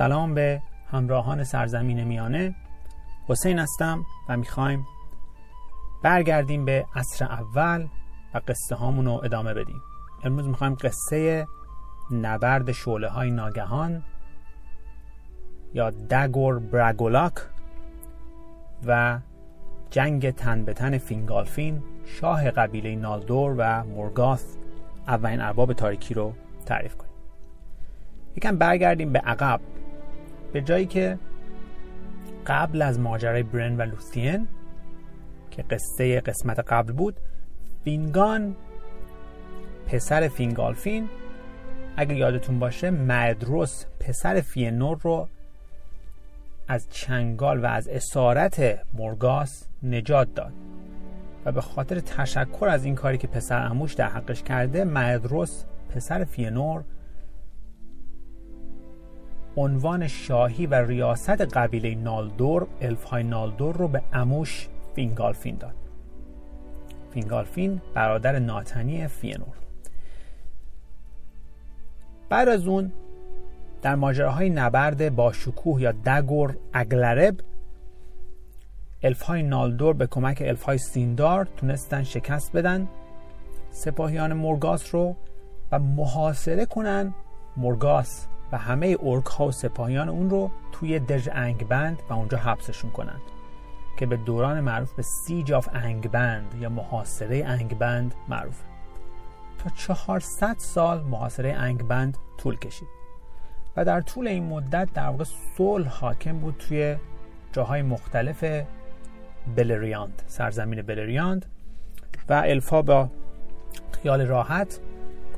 سلام به همراهان سرزمین میانه. حسین هستم و می‌خوایم برگردیم به عصر اول و قصه هامون رو ادامه بدیم. امروز می‌خوایم قصه نبرد شعله های ناگهان یا دگور براگولاک و جنگ تن به تن فینگالفین شاه قبیله نالدور و مورگاث اولین ارباب تاریکی رو تعریف کنیم. یکم برگردیم به عقب. به جایی که قبل از ماجرای برن و لوثین که قصه قسمت قبل بود فینگان پسر فینگالفین اگه یادتون باشه مدروس پسر فینور رو از چنگال و از اسارت مرگاس نجات داد. و به خاطر تشکر از این کاری که پسر عموش در حقش کرده مدروس پسر فینور عنوان شاهی و ریاست قبیله نالدور الفهای نالدور رو به عموش فینگالفین داد. فینگالفین برادر ناتنی فینور. بعد از اون در ماجراهای نبرد با شکوه یا دگور اگلرب الفهای نالدور به کمک الفهای سیندار تونستن شکست بدن سپاهیان مرگاس رو و محاصره کنن مرگاس و همه اورک ها و سپاهیان اون رو توی دژ انگبند و اونجا حبسشون کنند که به دوران معروف به siege of Angband یا محاصره انگبند معروفه. تا 400 سال محاصره انگبند طول کشید و در طول این مدت در واقع صلح حاکم بود توی جاهای مختلف بلریاند سرزمین بلریاند و الفا با خیال راحت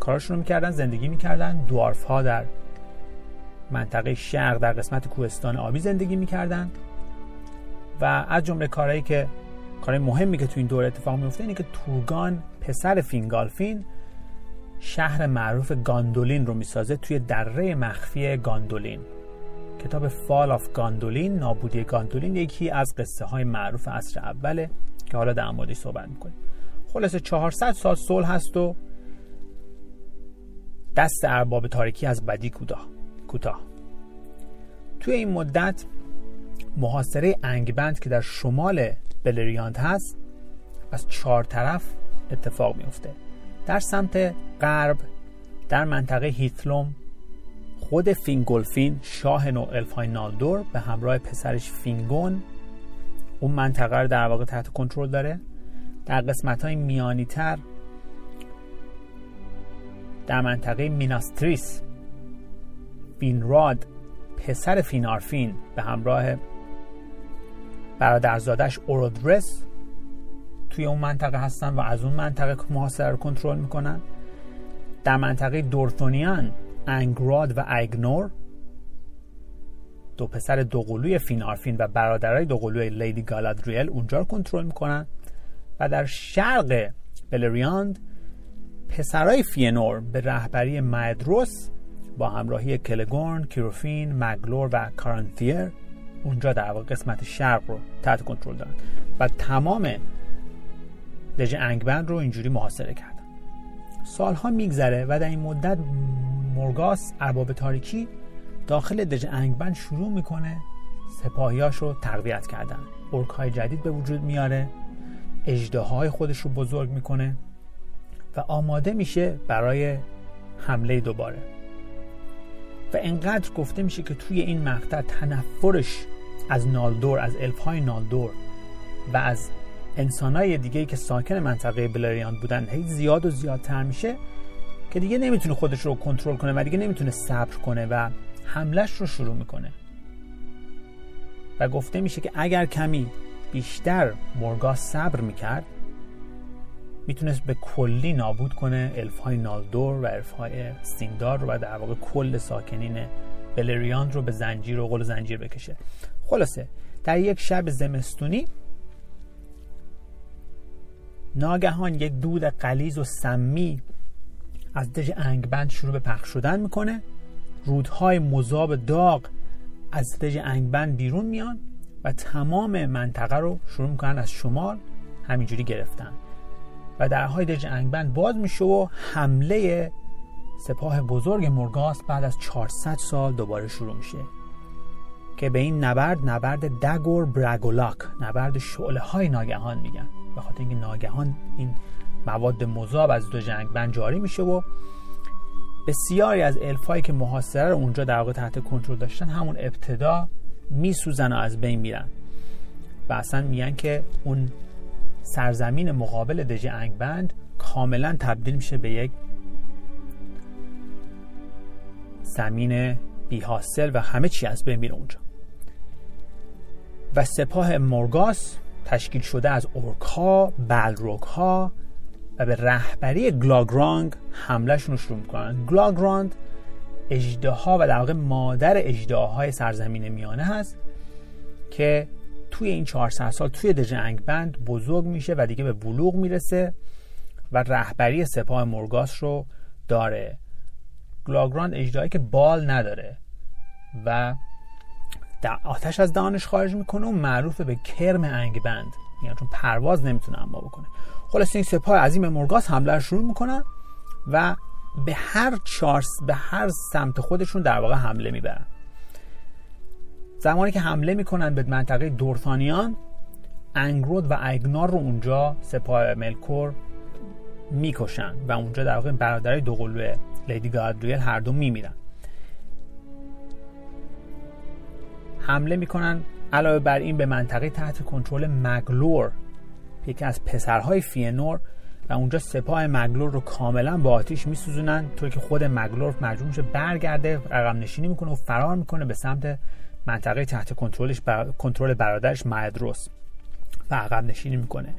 کاراشون رو می‌کردن زندگی می‌کردن. دوارف ها در منطقه شرق در قسمت کوهستان آبی زندگی می‌کردن و از جمله کارهایی که کارهای مهمی که تو این دوره اتفاق میفته اینه که تورگان پسر فینگالفین شهر معروف گاندولین رو می‌سازه توی دره مخفی گاندولین. کتاب فال آف گاندولین نابودی گاندولین یکی از قصه های معروف عصر اوله که حالا در موردش صحبت می‌کنیم. خلاصه 400 سال صلح هست و دست ارباب تاریکی از بدی کوتاه. کوتاه. توی این مدت محاصره انگبند که در شمال بلریاند هست از چهار طرف اتفاق میفته در سمت غرب در منطقه هیتلوم خود فینگولفین شاه نو الفای نالدور به همراه پسرش فینگون اون منطقه رو در واقع تحت کنترل داره. در قسمت های میانی تر در منطقه میناستریس فینراد پسر فینارفین به همراه برادرزادش اورودرس توی اون منطقه هستن و از اون منطقه محاصره رو کنترل می‌کنن. در منطقه دورتونیان انگراد و ایگنور دو پسر دوقلوی فینارفین و برادرای دوقلوی لیدی گالادریل اونجا رو کنترل می‌کنن. و در شرق بلریاند پسرای فینور به رهبری مدروس با همراهی کلگورن، کیروفین، مگلور و کارانتیر اونجا در واقع قسمت شرق رو تحت کنترل دارن. و تمام دژ انگبند رو اینجوری محاصره کردن. سالها میگذره و در این مدت مرگاس ارباب تاریکی داخل دژ انگبند شروع می‌کنه سپاهیاش رو تقویت کردن. ارک های جدید به وجود میاره. اجده های خودش رو بزرگ می‌کنه و آماده میشه برای حمله دوباره. و انقدر گفته میشه که توی این مقطع تنفرش از نالدور از الفهای نالدور و از انسانهای دیگه که ساکن منطقه بلریاند بودن هی زیاد و زیادتر میشه که دیگه نمی‌تونه خودش رو کنترل کنه و دیگه نمی‌تونه صبر کنه و حملش رو شروع می‌کنه. و گفته میشه که اگر کمی بیشتر مرگا صبر می‌کرد می‌تونست به کلی نابود کنه الفهای نالدور و الفهای سیندار رو و در واقع کل ساکنین بلریاند رو به زنجیر و قل زنجیر بکشه. خلاصه در یک شب زمستونی ناگهان یک دود قلیز و سمی از دژ انگبند شروع به پخش شدن می‌کنه. رودهای مذاب داغ از دژ انگبند بیرون میان و تمام منطقه رو شروع می‌کنن از شمال همینجوری گرفتن. و درهای دژ انگبند باز میشه و حمله سپاه بزرگ مرگاس بعد از 400 سال دوباره شروع میشه. که به این نبرد نبرد دگور براگولاک نبرد شعله های ناگهان میگن. به خاطر اینکه ناگهان این مواد مذاب از دو جنگ بند جاری میشه و بسیاری از الفایی که محاصره رو اونجا در واقع تحت کنترل داشتن همون ابتدا میسوزن و از بین میرن. و اصلا میگن که اون سرزمین مقابل دژ انگبند کاملا تبدیل میشه به یک زمین بیحاصل و همه چی از بین میره اونجا. و سپاه مورگاس تشکیل شده از اورکا، بلروگ و به رهبری گلارونگ حملهشون رو شروع می‌کنن. گلارونگ و در واقع مادر اژدهاهای سرزمین میانه هست که توی این 400 سال توی دژ انگبند بزرگ میشه و دیگه به بلوغ می‌رسه و رهبری سپاه مورگاس رو داره. گلارونگ اژدهایی که بال نداره و آتش از دهانش خارج می‌کنه و معروف به کرم انگبند. یعنی چون پرواز نمی‌تونه اما بکنه. خلاصه این سپاه عظیم مرگاس حمله رو شروع می‌کنن و به هر چهار سمت به هر سمت خودشون در واقع حمله می‌برن. زمانی که حمله می‌کنن به منطقه دورتانیان انگرود و ایگنار رو اونجا سپاه ملکور می‌کشن و اونجا در واقع برادرای دوقلوه لیدی گالادریل هر دو میمیرن. حمله می‌کنن علاوه بر این به منطقه تحت کنترل مگلور یکی از پسرهای فینور و اونجا سپاه مگلور رو کاملا با آتیش میسوزونن طوری که خود مگلور مجبور میشه برگرده عقب نشینی می‌کنه و فرار می‌کنه به سمت منطقه تحت کنترلش کنترل برادرش مایدروس و عقب نشینی می‌کنه.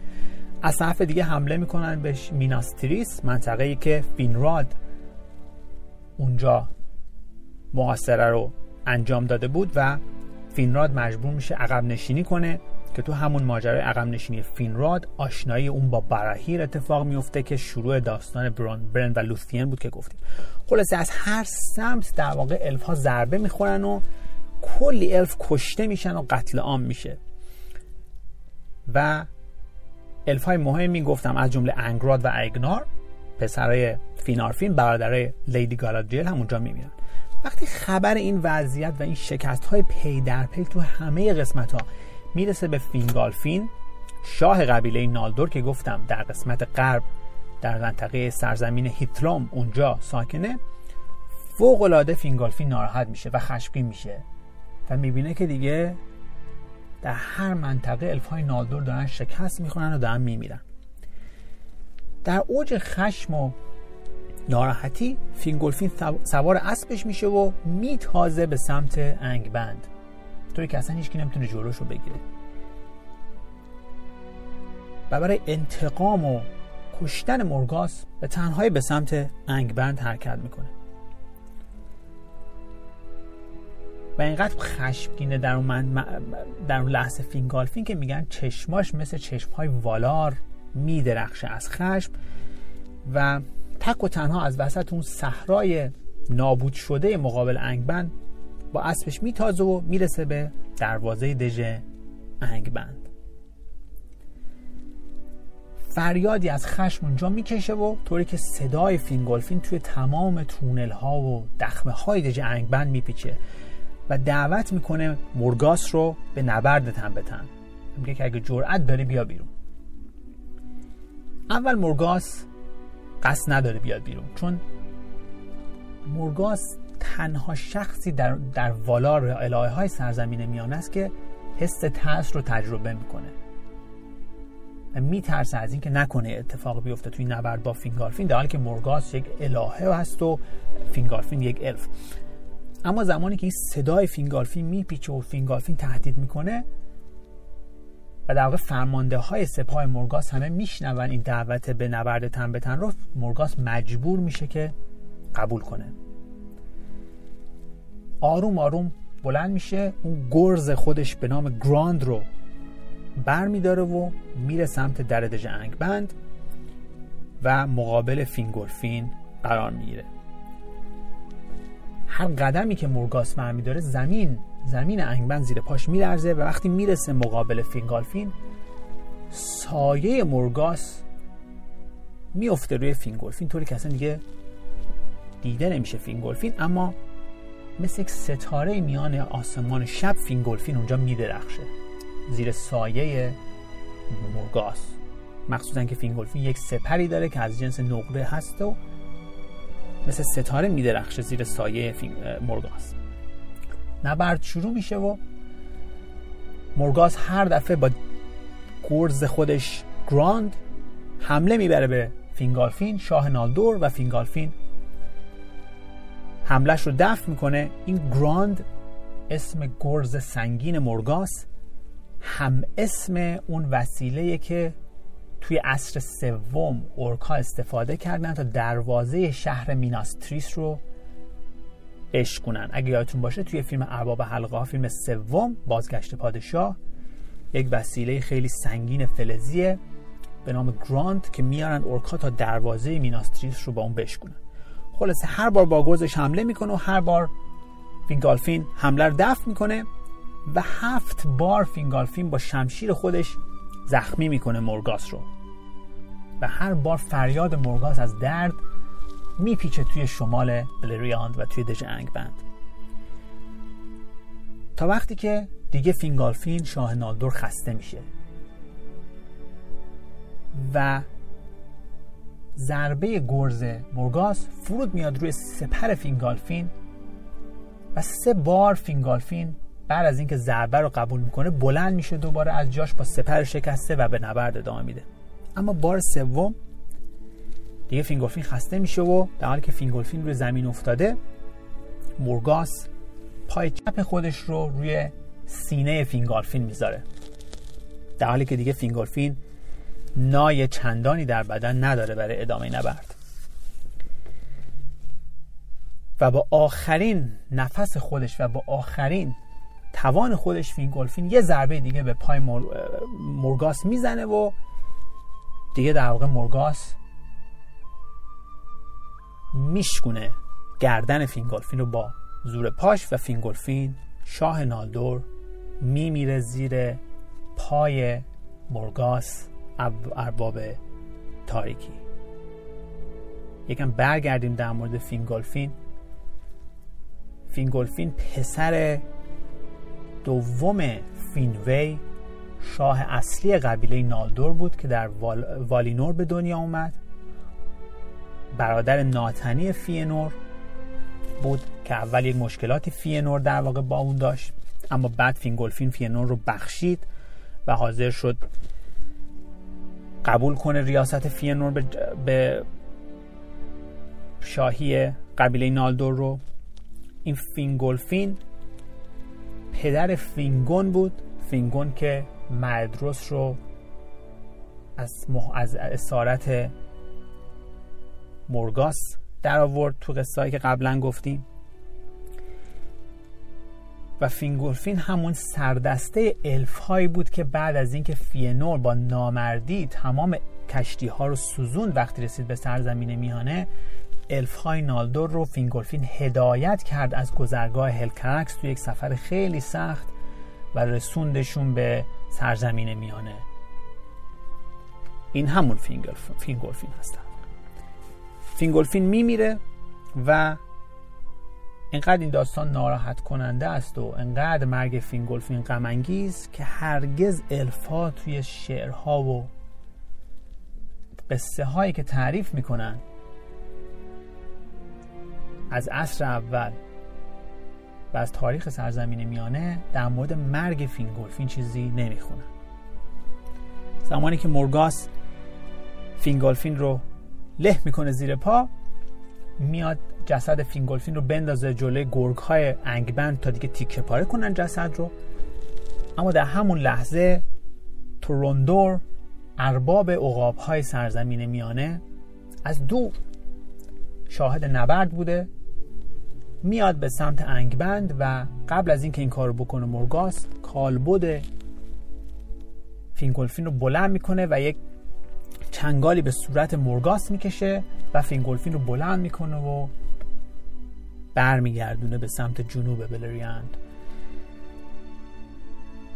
از طرف دیگه حمله می‌کنن به میناستریس منطقه ای که فینراد اونجا محاصره رو انجام داده بود و فینراد مجبور میشه عقب نشینی کنه که تو همون ماجرای عقب نشینی فینراد آشنایی اون با براهیر اتفاق میفته که شروع داستان بران برن و لوثین بود که گفتیم. خلاصه از هر سمت در واقع الف ها ضربه می‌خورن و کلی الف کشته میشن و قتل عام میشه. و الف های مهمی گفتم از جمله انگراد و ایگنار پسرای فینارفین برادرای لیدی گالادریل هم اونجا میمیرن وقتی خبر این وضعیت و این شکست های پی در پی تو همه قسمت ها می‌رسه به فینگالفین شاه قبیله نالدور که گفتم در قسمت غرب در منطقه سرزمین هیتلوم اونجا ساکنه فوق العاده فینگالفین ناراحت میشه و خشمگین میشه. و می‌بینه که دیگه در هر منطقه الف های نالدور دارن شکست می‌خورن و دارن میمیرن. در اوج خشم و ناراحتی فینگولفین سوار اسبش میشه و میتازه به سمت انگبند. طوری که اصلا هیچکی نمی‌تونه جلوش رو بگیره. و برای انتقام و کشتن مرگاس به تنهایی به سمت انگبند حرکت می‌کنه. و اینقدر خشمگینه در اون, من در اون لحظه فینگالفین که میگن چشماش مثل چشمهای والار میدرخشه از خشم و تک و تنها از وسط اون صحرای نابود شده مقابل انگبند با اسبش میتازه و می‌رسه به دروازه دژ انگبند. فریادی از خشم اونجا می‌کشه و طوری که صدای فینگولفین توی تمام تونل ها و دخمه های دژ انگبند میپیچه. و دعوت می‌کنه مرگاس رو به نبرد تن به تن میگه که اگه جرأت داری بیا بیرون. اول مرگاس قصد نداره بیاد بیرون چون مرگاس تنها شخصی در, در والار الهه های سرزمین میان است که حس ترس رو تجربه می‌کنه. و میترسه از اینکه نکنه اتفاق بیفته توی نبرد با فینگارفین در حالی که مورگاس یک الهه هست و فینگارفین یک الف. اما زمانی که این صدای فینگالفین میپیچه و فینگالفین تهدید می‌کنه و در واقع فرمانده های سپاه مورگاس همه میشنون این دعوت به نبرد تن به تن رو مورگاس مجبور میشه که قبول کنه. آروم آروم بلند میشه اون گرز خودش به نام گراند رو بر میداره و میره سمت در انگ بند و مقابل فینگولفین قرار می‌گیره. هر قدمی که مورگاس داره زمین زمین انگبند زیر پاش میلرزه و وقتی می‌رسه مقابل فینگالفین سایه مورگاس میفته روی فینگولفین طوری که اصلا دیگه دیده نمیشه فینگولفین اما مثل یک ستاره میان آسمان شب فینگولفین اونجا میدرخشه زیر سایه مرگاس مخصوصا که فینگولفین یک سپری داره که از جنس نقره هست و مثل ستاره میدرخشه زیر سایه مرگاس نبرد شروع میشه و مرگاس هر دفعه با گرز خودش گراند حمله می‌بره به فینگالفین شاه نالدور و فینگالفین حملش رو دفع می‌کنه. این گراند اسم گرز سنگین مرگاس هم اسم اون وسیله که توی عصر سوم اورکا استفاده کردن تا دروازه شهر میناستریس رو بشکنن اگه یادتون باشه توی فیلم ارباب حلقه فیلم سوم بازگشت پادشاه یک وسیله خیلی سنگین فلزیه به نام گراند که میارن اورکا تا دروازه میناستریس رو با اون بشکنن خلاصه هر بار با گوزش حمله می‌کنه و هر بار فینگالفین حمله رو دفع می‌کنه و هفت بار فینگالفین با شمشیر خودش زخمی می‌کنه مورگاس رو. و هر بار فریاد مورگاس از درد میپیچه توی شمال بلریاند و توی دژ انگبند تا وقتی که دیگه فینگالفین شاه نالدور خسته میشه. و ضربه گرز مورگاس فرود میاد روی سپر فینگالفین و سه بار فینگالفین بعد از اینکه ضربه رو قبول می‌کنه بلند میشه دوباره از جاش با سپر شکسته و به نبرد ادامه میده. اما بار سوم دیگه فینگولفین خسته میشه و در حالی که فینگولفین روی زمین افتاده مورگاس پای چپ خودش رو روی سینه فینگالفین می‌ذاره. در حالی که دیگه فینگولفین نای چندانی در بدن نداره برای ادامه نبرد. و با آخرین نفس خودش و با آخرین توان خودش فینگولفین یه ضربه دیگه به پای مورگاس می‌زنه و دیگه در واقع مورگاس میشکونه گردن فینگولفین رو با زور پاش و فینگولفین شاه نالدور میمیره زیر پای مورگاس ارباب تاریکی. یکم برگردیم در مورد فینگولفین فینگولفین پسر دوم فینوی شاه اصلی قبیله نالدور بود که در والینور به دنیا اومد برادر ناتنی فینور بود که اول یک مشکلاتی فینور در واقع با اون داشت اما بعد فینگولفین فینور رو بخشید و حاضر شد قبول کنه ریاست فینور به, به شاهی قبیله نالدور رو. این فینگولفین پدر فینگون بود فینگون که مدروس رو از, مح... از اسارت مورگاث در آورد تو قصه که قبلا گفتیم. و فینگولفین همون سردسته الف هایی بود که بعد از اینکه فینور با نامردی تمام کشتی ها رو سوزون وقتی رسید به سرزمین میانه الف های نالدور رو فینگولفین هدایت کرد از گذرگاه هلکرکس تو یک سفر خیلی سخت و رسوندشون به سرزمین میانه. این همون فینگولفین هستن. فینگولفین میمیره و اینقدر این داستان ناراحت کننده است و انقدر مرگ فینگولفین غم که هرگز الفا توی شعرها و قصه هایی که تعریف می‌کنن از عصر اول و از تاریخ سرزمین میانه در مورد مرگ فینگولفین چیزی نمی‌خونن زمانی که مورگاث فینگولفین رو له می‌کنه زیر پا میاد جسد فینگولفین رو بندازه جلوی گرگ های انگبند تا دیگه تیکه پاره کنن جسد رو. اما در همون لحظه تروندور ارباب عقاب های سرزمین میانه از دور شاهد نبرد بوده میاد به سمت انگبند و قبل از اینکه این کار رو بکنه مرگاث کالبد فینگولفین رو بلند می‌کنه و یک چنگالی به صورت مرگاث می‌کشه و فینگولفین رو بلند می‌کنه و برمیگردونه به سمت جنوب بلریاند.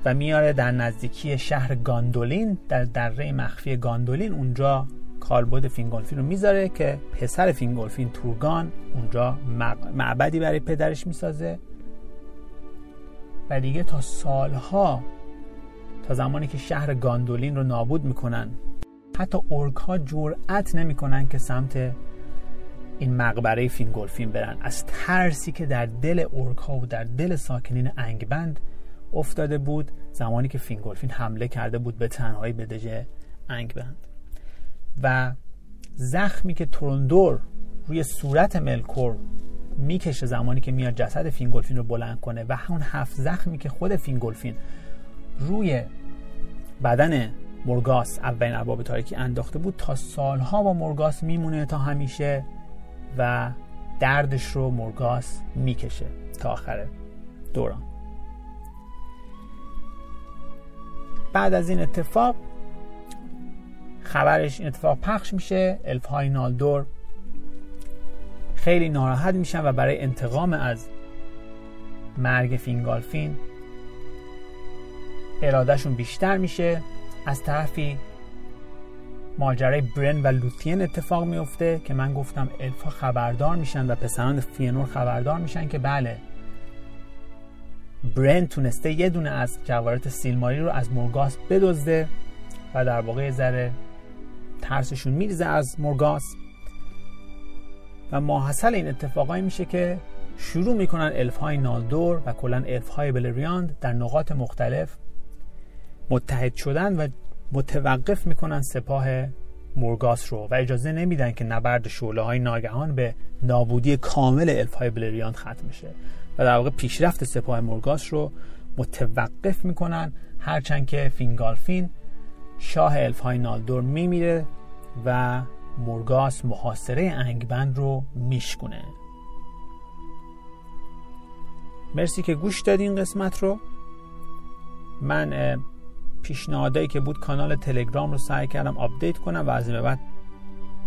و میاره در نزدیکی شهر گاندولین در دره مخفی گاندولین. اونجا کالبد فینگولفین رو می‌ذاره که پسر فینگولفین تورگان اونجا معبدی برای پدرش می‌سازه. و دیگه تا سالها تا زمانی که شهر گاندولین رو نابود می‌کنن حتی اورک ها جرأت نمی‌کنن که سمت این مقبره فینگولفین برن. از ترسی که در دل اورک ها و در دل ساکنین انگبند افتاده بود زمانی که فینگولفین حمله کرده بود به تنهایی به دژ انگبند. و زخمی که تروندور روی صورت ملکور می‌کشه زمانی که میاد جسد فینگولفین رو بلند کنه و همون هفت زخمی که خود فینگولفین روی بدن مرگاث اولین ارباب تاریکی انداخته بود تا سالها با مرگاث میمونه تا همیشه و دردش رو مرگاث می‌کشه تا آخر دوران. بعد از این اتفاق خبرش این اتفاق پخش میشه الف های نالدور خیلی ناراحت میشن و برای انتقام از مرگ فینگولفین ارادهشون بیشتر میشه. از طرفی ماجرای برن و لوتین اتفاق میفته که من گفتم الفا خبردار میشن و پسران فینور خبردار میشن که بله برن تونسته یه دونه از جواهرات سیلماری رو از مورگاس بدزده و در واقع ذره ترسشون میریزه از مورگاس و ماحصل این اتفاقایی میشه که شروع می‌کنن الف های نالدور و کلا الف های بلریاند در نقاط مختلف متحد شدن و متوقف می‌کنن سپاه مورگاس رو. و اجازه نمیدن که نبرد شعله های ناگهان به نابودی کامل الف های بلریاند ختم شه و در واقع پیشرفت سپاه مورگاث رو متوقف می‌کنن هرچند که فینگولفین شاه الف های نالدور میمیره و مورگاث محاصره انگبند رو میشکونه. مرسی که گوش دادین قسمت رو. من پیشنهادایی که بود کانال تلگرام رو سعی کردم update کنم و از این به بعد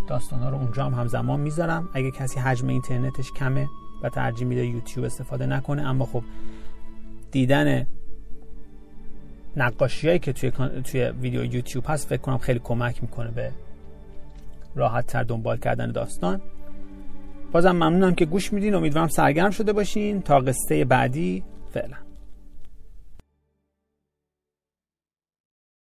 داستان ها رو اونجا هم همزمان می‌ذارم. اگه کسی حجم اینترنتش کمه و ترجیح میده یوتیوب استفاده نکنه اما خب دیدن نقاشی هایی که توی, توی ویدیو یوتیوب هست فکر کنم خیلی کمک می‌کنه به راحت تر دنبال کردن داستان. بازم ممنونم که گوش میدین. امیدوارم سرگرم شده باشین. تا قصه بعدی فعلا.